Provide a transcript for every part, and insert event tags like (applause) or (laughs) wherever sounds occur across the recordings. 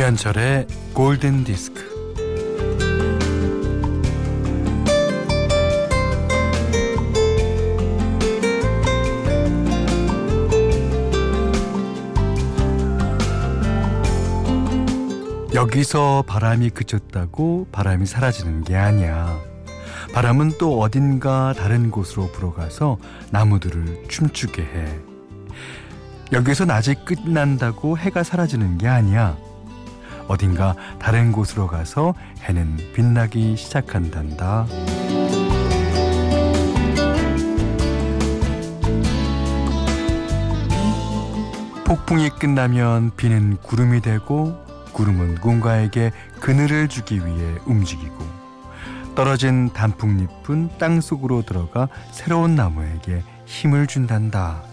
김현철의 골든 디스크. 여기서 바람이 그쳤다고 바람이 사라지는 게 아니야. 바람은 또 어딘가 다른 곳으로 불어가서 나무들을 춤추게 해. 여기서 낮이 끝난다고 해가 사라지는 게 아니야. 어딘가 다른 곳으로 가서 해는 빛나기 시작한단다. 폭풍이 끝나면 비는 구름이 되고 구름은 누군가에게 그늘을 주기 위해 움직이고 떨어진 단풍잎은 땅 속으로 들어가 새로운 나무에게 힘을 준단다.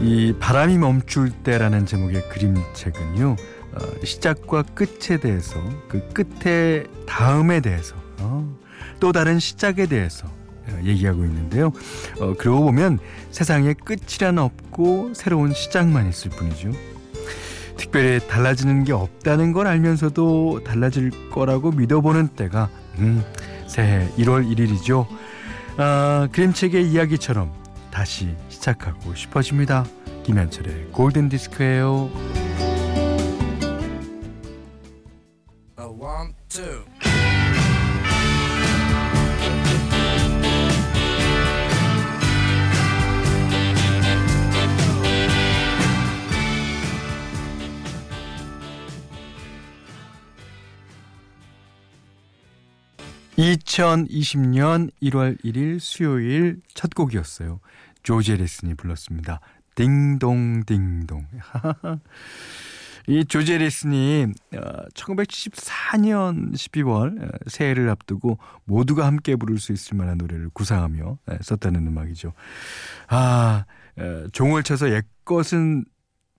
이 바람이 멈출 때라는 제목의 그림책은요 어, 시작과 끝에 대해서 그 끝에 다음에 대해서 어, 또 다른 시작에 대해서 어, 얘기하고 있는데요. 어, 그러고 보면 세상에 끝이란 없고 새로운 시작만 있을 뿐이죠. 특별히 달라지는 게 없다는 걸 알면서도 달라질 거라고 믿어보는 때가 음, 새해 1월 1일이죠. 아, 그림책의 이야기처럼 다시 시작하고 싶어집니다. 김현철의 골든 디스크예요. 2020년 1월 1일 수요일 첫 곡이었어요. 조지 레슨이 불렀습니다. 딩동딩동. (laughs) 이 조지 레슨이 1974년 12월 새해를 앞두고 모두가 함께 부를 수 있을 만한 노래를 구상하며 썼다는 음악이죠. 아, 종을 쳐서 옛 것은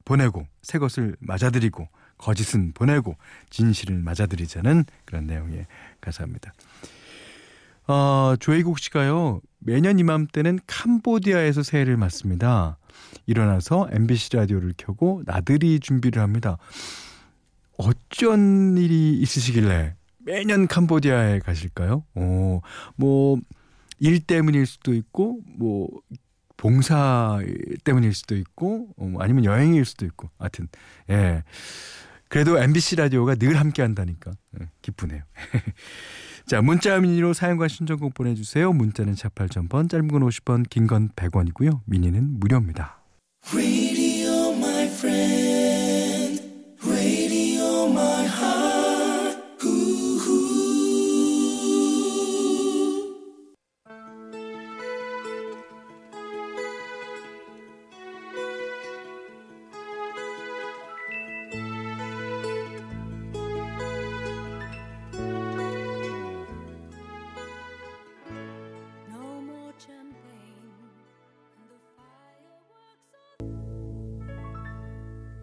보내고 새 것을 맞아들이고 거짓은 보내고 진실을 맞아들이자는 그런 내용의 가사입니다. 어, 조혜국 씨가요, 매년 이맘때는 캄보디아에서 새해를 맞습니다. 일어나서 MBC 라디오를 켜고 나들이 준비를 합니다. 어쩐 일이 있으시길래 매년 캄보디아에 가실까요? 어, 뭐, 일 때문일 수도 있고, 뭐, 봉사 때문일 수도 있고, 어, 아니면 여행일 수도 있고, 하여튼, 예. 그래도 MBC 라디오가 늘 함께 한다니까, 예, 기쁘네요. (laughs) 자, 문자 미니로 사용과 신청곡 보내주세요. 문자는 48,000번, 짧은 건 50원, 긴 건 100원이고요. 미니는 무료입니다.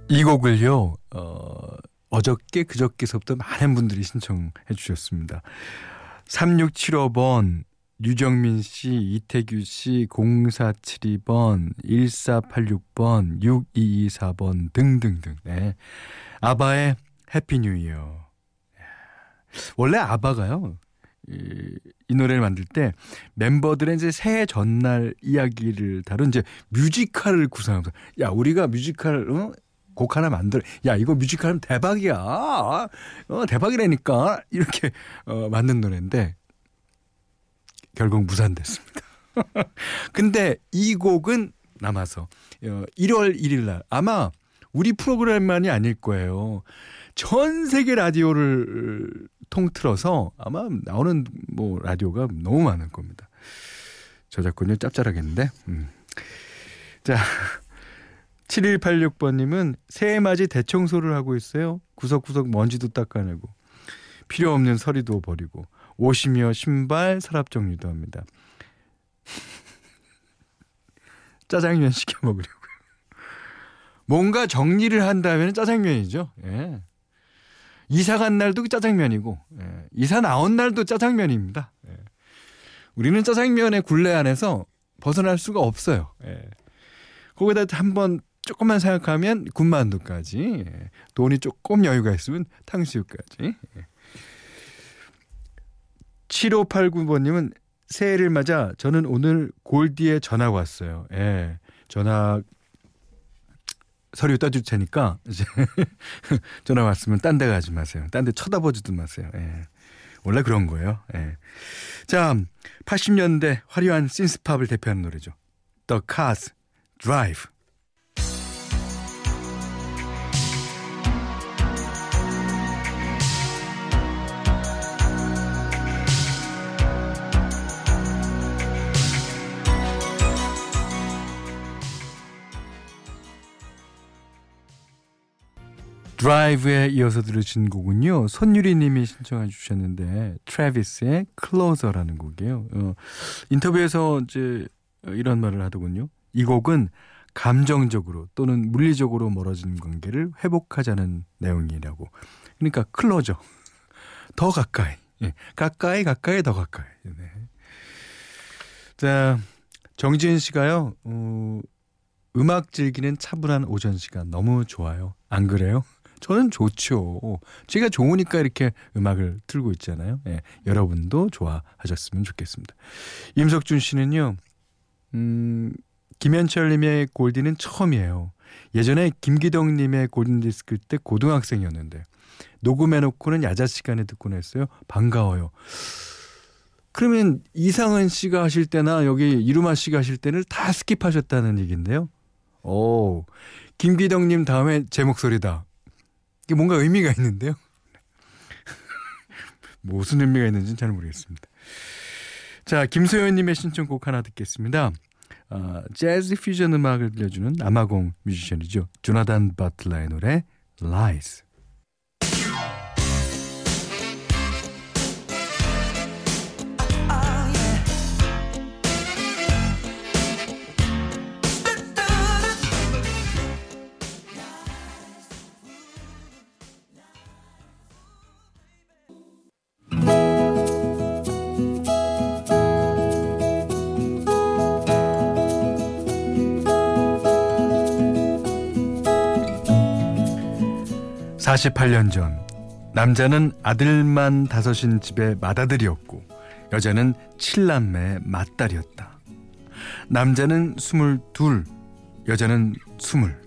이 곡을요, 어, 어저께 그저께서부터 많은 분들이 신청해 주셨습니다. 3675번, 유정민 씨, 이태규 씨, 0472번, 1486번, 6224번 등등등. 네. 아바의 Happy New Year. 원래 아바가요. 이, 이 노래를 만들 때 멤버들의 이제 새해 전날 이야기를 다룬 이제 뮤지컬을 구상하면서 야 우리가 뮤지컬 어? 곡 하나 만들어. 야, 이거 뮤지컬 하면 대박이야. 어, 대박이라니까. 이렇게, 어, 만든 노래인데, 결국 무산됐습니다. (laughs) 근데 이 곡은 남아서, 어, 1월 1일 날, 아마 우리 프로그램만이 아닐 거예요. 전 세계 라디오를 통틀어서 아마 나오는 뭐 라디오가 너무 많을 겁니다. 저작권료 짭짤하겠는데, 음. 자. 7186번님은 새해맞이 대청소를 하고 있어요. 구석구석 먼지도 닦아내고 필요 없는 서리도 버리고 옷이며 신발 서랍 정리도 합니다. (laughs) 짜장면 시켜 먹으려고요. 뭔가 정리를 한다면 짜장면이죠. 예. 이사 간 날도 짜장면이고 예. 이사 나온 날도 짜장면입니다. 예. 우리는 짜장면의 굴레 안에서 벗어날 수가 없어요. 예. 거기다 한번 조금만 생각하면 군만두까지 예. 돈이 조금 여유가 있으면 탕수육까지 7589번님은 예. 새해를 맞아 저는 오늘 골디에 전화가 왔어요. 예. 전화 서류 떠줄 테니까 이제 (laughs) 전화 왔으면 딴 데 가지 마세요. 딴 데 쳐다보지도 마세요. 예. 원래 그런 거예요. 예. 자, 80년대 화려한 신스팝을 대표하는 노래죠. The Cars Drive. 드라이브에 이어서 들으신 곡은요. 손유리 님이 신청해 주셨는데 트래비스의 Closer라는 곡이에요. 어, 인터뷰에서 이제 이런 말을 하더군요. 이 곡은 감정적으로 또는 물리적으로 멀어진 관계를 회복하자는 내용이라고. 그러니까 Closer. 더 가까이. 예. 가까이 가까이 더 가까이. 네. 자, 정지은 씨가요. 어, 음악 즐기는 차분한 오전 시간 너무 좋아요. 안 그래요? 저는 좋죠. 제가 좋으니까 이렇게 음악을 틀고 있잖아요. 예, 여러분도 좋아하셨으면 좋겠습니다. 임석준 씨는요, 음, 김현철님의 골디는 처음이에요. 예전에 김기덕님의 골든디스크 때 고등학생이었는데 녹음해놓고는 야자 시간에 듣곤 했어요. 반가워요. 그러면 이상은 씨가 하실 때나 여기 이루마 씨가 하실 때는 다 스킵하셨다는 얘기인데요. 오, 김기덕님 다음에 제 목소리다. 이게 뭔가 의미가 있는데요. (laughs) 무슨 의미가 있는지는 잘 모르겠습니다. 자, 김소연님의 신청곡 하나 듣겠습니다. 어, 재즈 퓨전 음악을 들려주는 아마공 뮤지션이죠. 조나단 바틀라의 노래 Lies. 48년 전 남자는 아들만 다섯인 집의 맏아들이었고 여자는 칠남매의 맏딸이었다. 남자는 스물둘, 여자는 스물.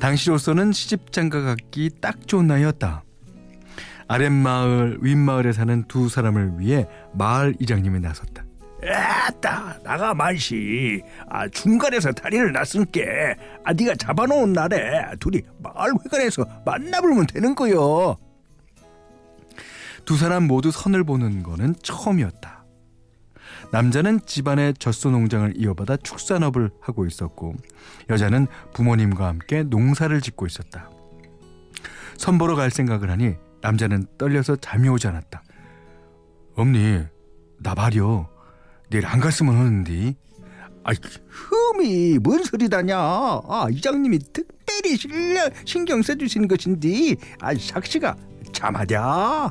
당시로서는 시집장가 갖기 딱 좋은 나이였다. 아랫마을, 윗마을에 사는 두 사람을 위해 마을 이장님이 나섰다. 에따 나가 말시 아 중간에서 다리를 놨으니께 아 네가 잡아놓은 날에 둘이 마을회관에서 만나보면 되는 거요. 두 사람 모두 선을 보는 거는 처음이었다. 남자는 집안의 젖소 농장을 이어받아 축산업을 하고 있었고 여자는 부모님과 함께 농사를 짓고 있었다. 선보러 갈 생각을 하니 남자는 떨려서 잠이 오지 않았다 엄니 나 말이여 내일 안 갔으면 하는데. 아이, 흠이 뭔 소리다냐? 아, 이장님이 특별히 신경, 신경 써주신 것인데, 아, 삭시가 참하랴.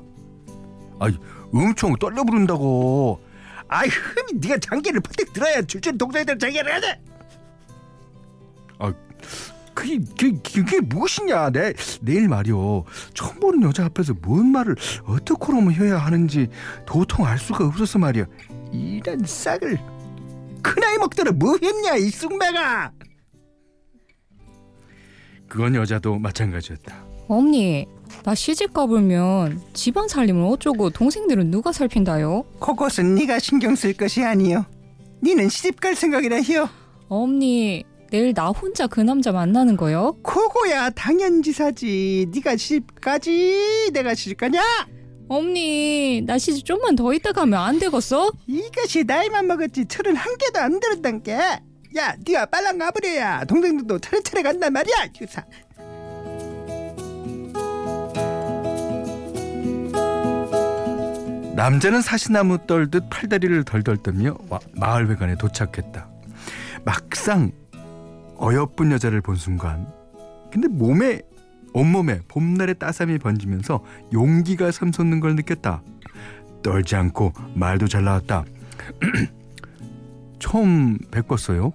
아이, 엄청 떨려 부른다고. 아이, 흠이 네가 장기를 퍼뜩 들어야 줄줄 동생들 장기를 돼. 아, 그게, 그게, 그게 무엇이냐? 내, 내일 말이오. 처음 보는 여자 앞에서 뭔 말을 어떻게 하면 해야 하는지 도통 알 수가 없어서 말이야. 이런 싹을 큰아이 먹더라 뭐 했냐 이 쑥매가 그건 여자도 마찬가지였다 언니 나 시집 가보면 집안 살림은 어쩌고 동생들은 누가 살핀다요? 그것은 네가 신경 쓸 것이 아니요 니는 시집 갈 생각이라 히요 언니 내일 나 혼자 그 남자 만나는 거요? 그거야 당연지사지 네가 시집 가지 내가 시집 가냐? 엄니 나 시집 좀만 더 있다 가면 안 되겠어? 이것이 나이만 먹었지 철은 한 개도 안 들었단 게. 야, 네가 빨랑 가버려야 동생들도 차례차례 간단 말이야, 유사. 남자는 사시나무 떨듯 팔다리를 덜덜 떨며 마을회관에 도착했다. 막상 어여쁜 여자를 본 순간 근데 몸에 온몸에 봄날의 따삼이 번지면서 용기가 샘솟는 걸 느꼈다. 떨지 않고 말도 잘 나왔다. (clears throat) 처음 뵙었어요.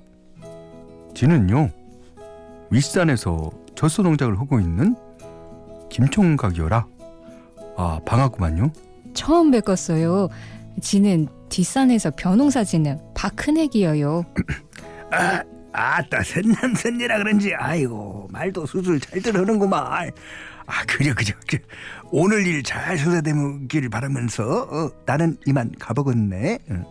지는요 윗산에서 젖소 농장을 하고 있는 김총각이어라. 아 반갑구만요. 처음 뵙겠어요. 지는 뒷산에서 벼농사 짓는 박큰애기여요. 아, 아따 선남선녀라 그런지 아이고 말도 수술 잘 들어오는구만. 아 그려 그려 그려 오늘 일잘 소사되길 바라면서 어, 나는 이만 가보겠네. 응.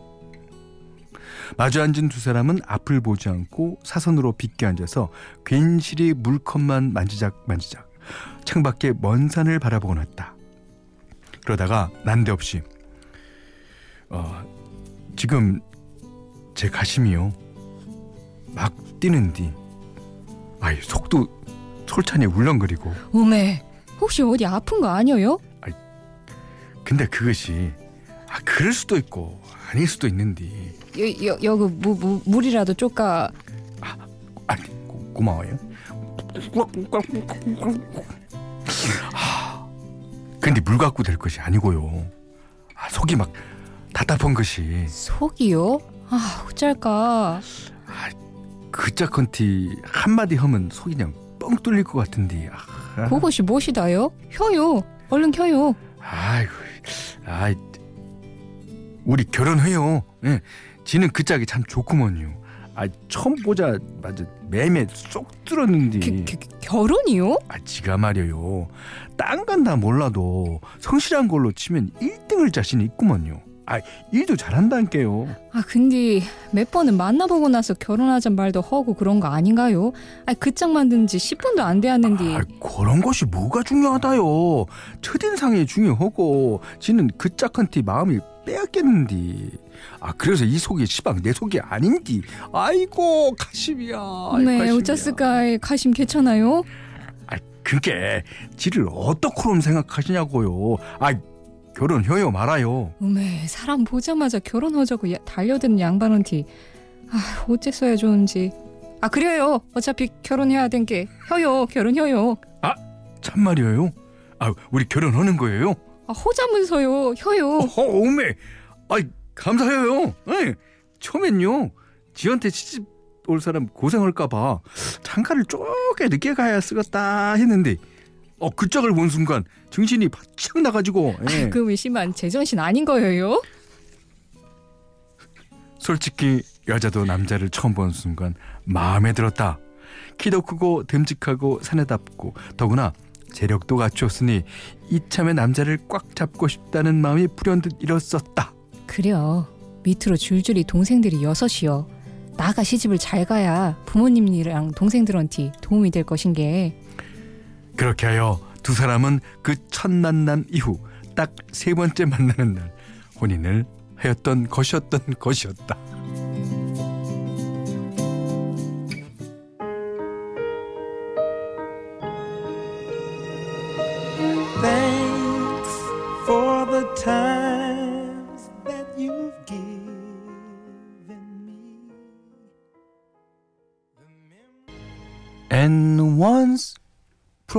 마주 앉은 두 사람은 앞을 보지 않고 사선으로 빗게 앉아서 괜시리 물컵만 만지작 만지작 창밖에 먼 산을 바라보곤 했다. 그러다가 난데없이 어, 지금 제 가심이요 막 뛰는디 아이 속도 솔찬히 울렁거리고 오메, 혹시 어디 아픈 거 아니에요? 근데 그것이 아 그럴 수도 있고 아닐 수도 있는디 여, 여, 여기 무, 무, 물이라도 쪼까 아니 고, 고마워요. 하, 근데 물 갖고 될 것이 아니고요. 아, 속이 막 답답한 것이 속이요? 아, 어쩔까. 그 짝컨티 한마디 하면 속이 그냥 뻥 뚫릴 것 같은데. 아, 그것이 무엇이다요? 혀요. 얼른 켜요. 아이고, 아, 우리 결혼해요. 예, 지는 그 짝이 참 좋구먼요. 아, 처음 보자 맞아 매매 쏙 들었는데. 겨, 겨, 결혼이요? 아, 지가 말이에요. 딴 건 다 몰라도 성실한 걸로 치면 1등을 자신이 있구먼요. 아, 일도 잘한다니까요. 아 근데 몇 번은 만나보고 나서 결혼하자 말도 하고 그런 거 아닌가요? 아 그짝 만든 지 10분도 안 되었는데 아, 그런 것이 뭐가 중요하다요. 첫인상이 중요하고 지는 그 짝한테 마음이 빼앗겠는디. 아 그래서 이 속이 시방 내 속이 아닌디. 아이고 가심이야. 아이, 네. 어쩌스까 가심 괜찮아요? 아 그게 지를 어떻게럼 생각하시냐고요. 아 결혼해요 말아요. 어메 사람 보자마자 결혼하자고 야- 달려드는 양반한테 아 어째서야 좋은지 아 그래요 어차피 결혼해야 된게 혀요 결혼혀요 참말이에요. 아 우리 결혼하는 거예요. 아 호자문서요 혀요 어, 오메. 아이, 감사해요. 예. 처음엔요. 지한테 시집 올 사람 고생할까봐 장가를 쪼개 늦게 가야 쓰겠다 했는데, 어, 그 짝을 본 순간 정신이 바짝 나가지고, 예. 그 의심한 제정신 아닌 거예요? 솔직히 여자도 남자를 처음 본 순간 마음에 들었다. 키도 크고 듬직하고 사내답고 더구나 재력도 갖추었으니 이참에 남자를 꽉 잡고 싶다는 마음이 불현듯 일었었다. 그려 밑으로 줄줄이 동생들이 여섯이요 나가 시집을 잘 가야 부모님이랑 동생들한테 도움이 될 것인 게 그렇게 하여 두 사람은 그 첫 만남 이후 딱 세 번째 만나는 날 혼인을 하였던 것이었던 것이었다.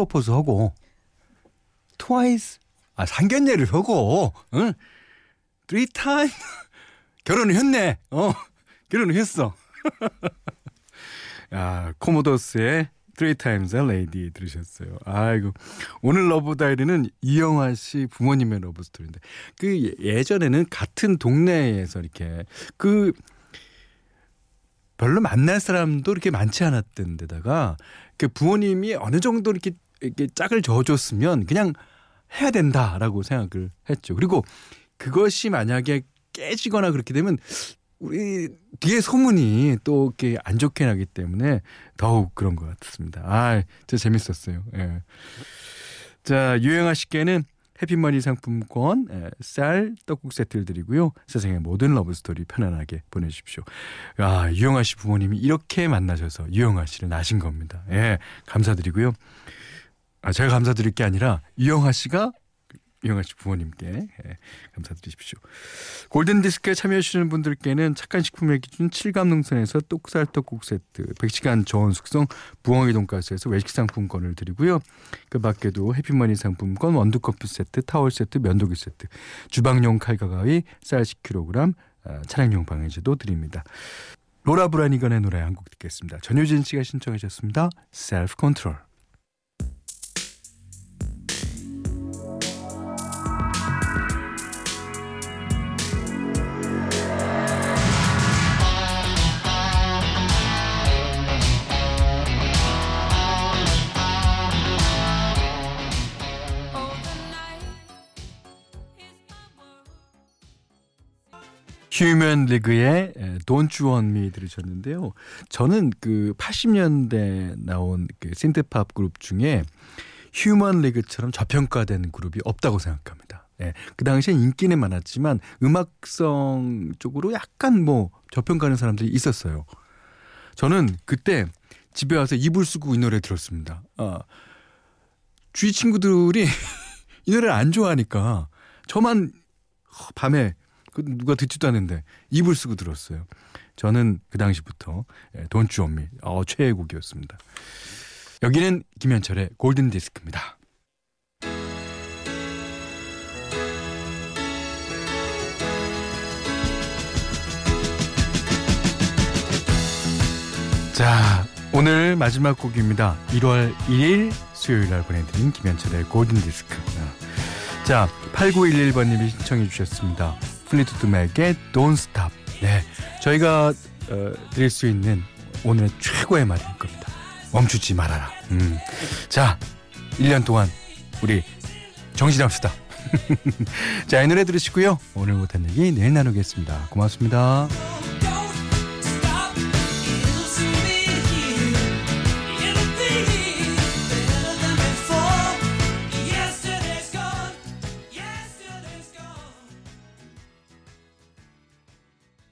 프로포즈 하고 twice 아 상견례를 하고 응? three (laughs) 결혼을 했네. 어 결혼을 했어. (laughs) 야 코모도스의 Three Times 들으셨어요. 아이고 오늘 Love Diary는 이영화 씨 부모님의 러브 스토리인데 그 예- 예전에는 같은 동네에서 이렇게 그 별로 만날 사람도 이렇게 많지 않았던 데다가 그 부모님이 어느 정도 이렇게 이렇게 짝을 저어줬으면 그냥 해야 된다라고 생각을 했죠. 그리고 그것이 만약에 깨지거나 그렇게 되면 우리 뒤에 소문이 또 이렇게 안 좋게 나기 때문에 더욱 그런 것 같습니다. 아, 진짜 재밌었어요. 예. 자, 유영아 씨께는 해피머니 상품권, 예, 쌀, 떡국 세트를 드리고요. 세상의 모든 러브스토리 편안하게 보내주십시오. 아, 유영아 씨 부모님이 이렇게 만나셔서 유영아 씨를 낳으신 겁니다. 예, 감사드리고요. 아, 제가 감사드릴 게 아니라 유영아 씨가 유영아 씨 부모님께 예, 감사드리십시오. 골든 디스크에 참여해주시는 분들께는 착한 식품의 기준 7감 농산에서 똑살 떡국 세트, 100시간 저온 숙성 부엉이 돈가스에서 외식 상품권을 드리고요. 그 밖에도 해피머니 상품권, 원두커피 세트, 타월 세트, 면도기 세트, 주방용 칼과 가위, 쌀 10kg, 아, 차량용 방해제도 드립니다. 로라 브라니건의 노래 한 곡 듣겠습니다. 전효진 씨가 신청해 주셨습니다. Self Control. 휴먼 리그의 Don't You Want Me 들으셨는데요. 저는 그 80년대 나온 그 신트팝 그룹 중에 휴먼 리그처럼 저평가된 그룹이 없다고 생각합니다. 예, 그 당시에 인기는 많았지만 음악성 쪽으로 약간 뭐 저평가하는 사람들이 있었어요. 저는 그때 집에 와서 이불 쓰고 이 노래 들었습니다. 아, 주위 친구들이 (laughs) 이 노래를 안 좋아하니까 저만 밤에 그 누가 듣지도 않는데 이불 쓰고 들었어요. 저는 그 당시부터 돈주 언미 어, 최애 곡이었습니다. 여기는 김현철의 골든 디스크입니다. 자, 오늘 마지막 곡입니다. 1월 1일 수요일 날 보내드린 김현철의 골든 디스크. 자, 8911번님이 신청해 주셨습니다. 플리트우드 맥의 Don't Stop. 네, 저희가 어, 드릴 수 있는 오늘의 최고의 말일 겁니다. 멈추지 말아라. 음. 자, 1년 동안 우리 정진합시다. (laughs) 자, 이 노래 들으시고요. 오늘 못한 얘기 내일 나누겠습니다. 고맙습니다.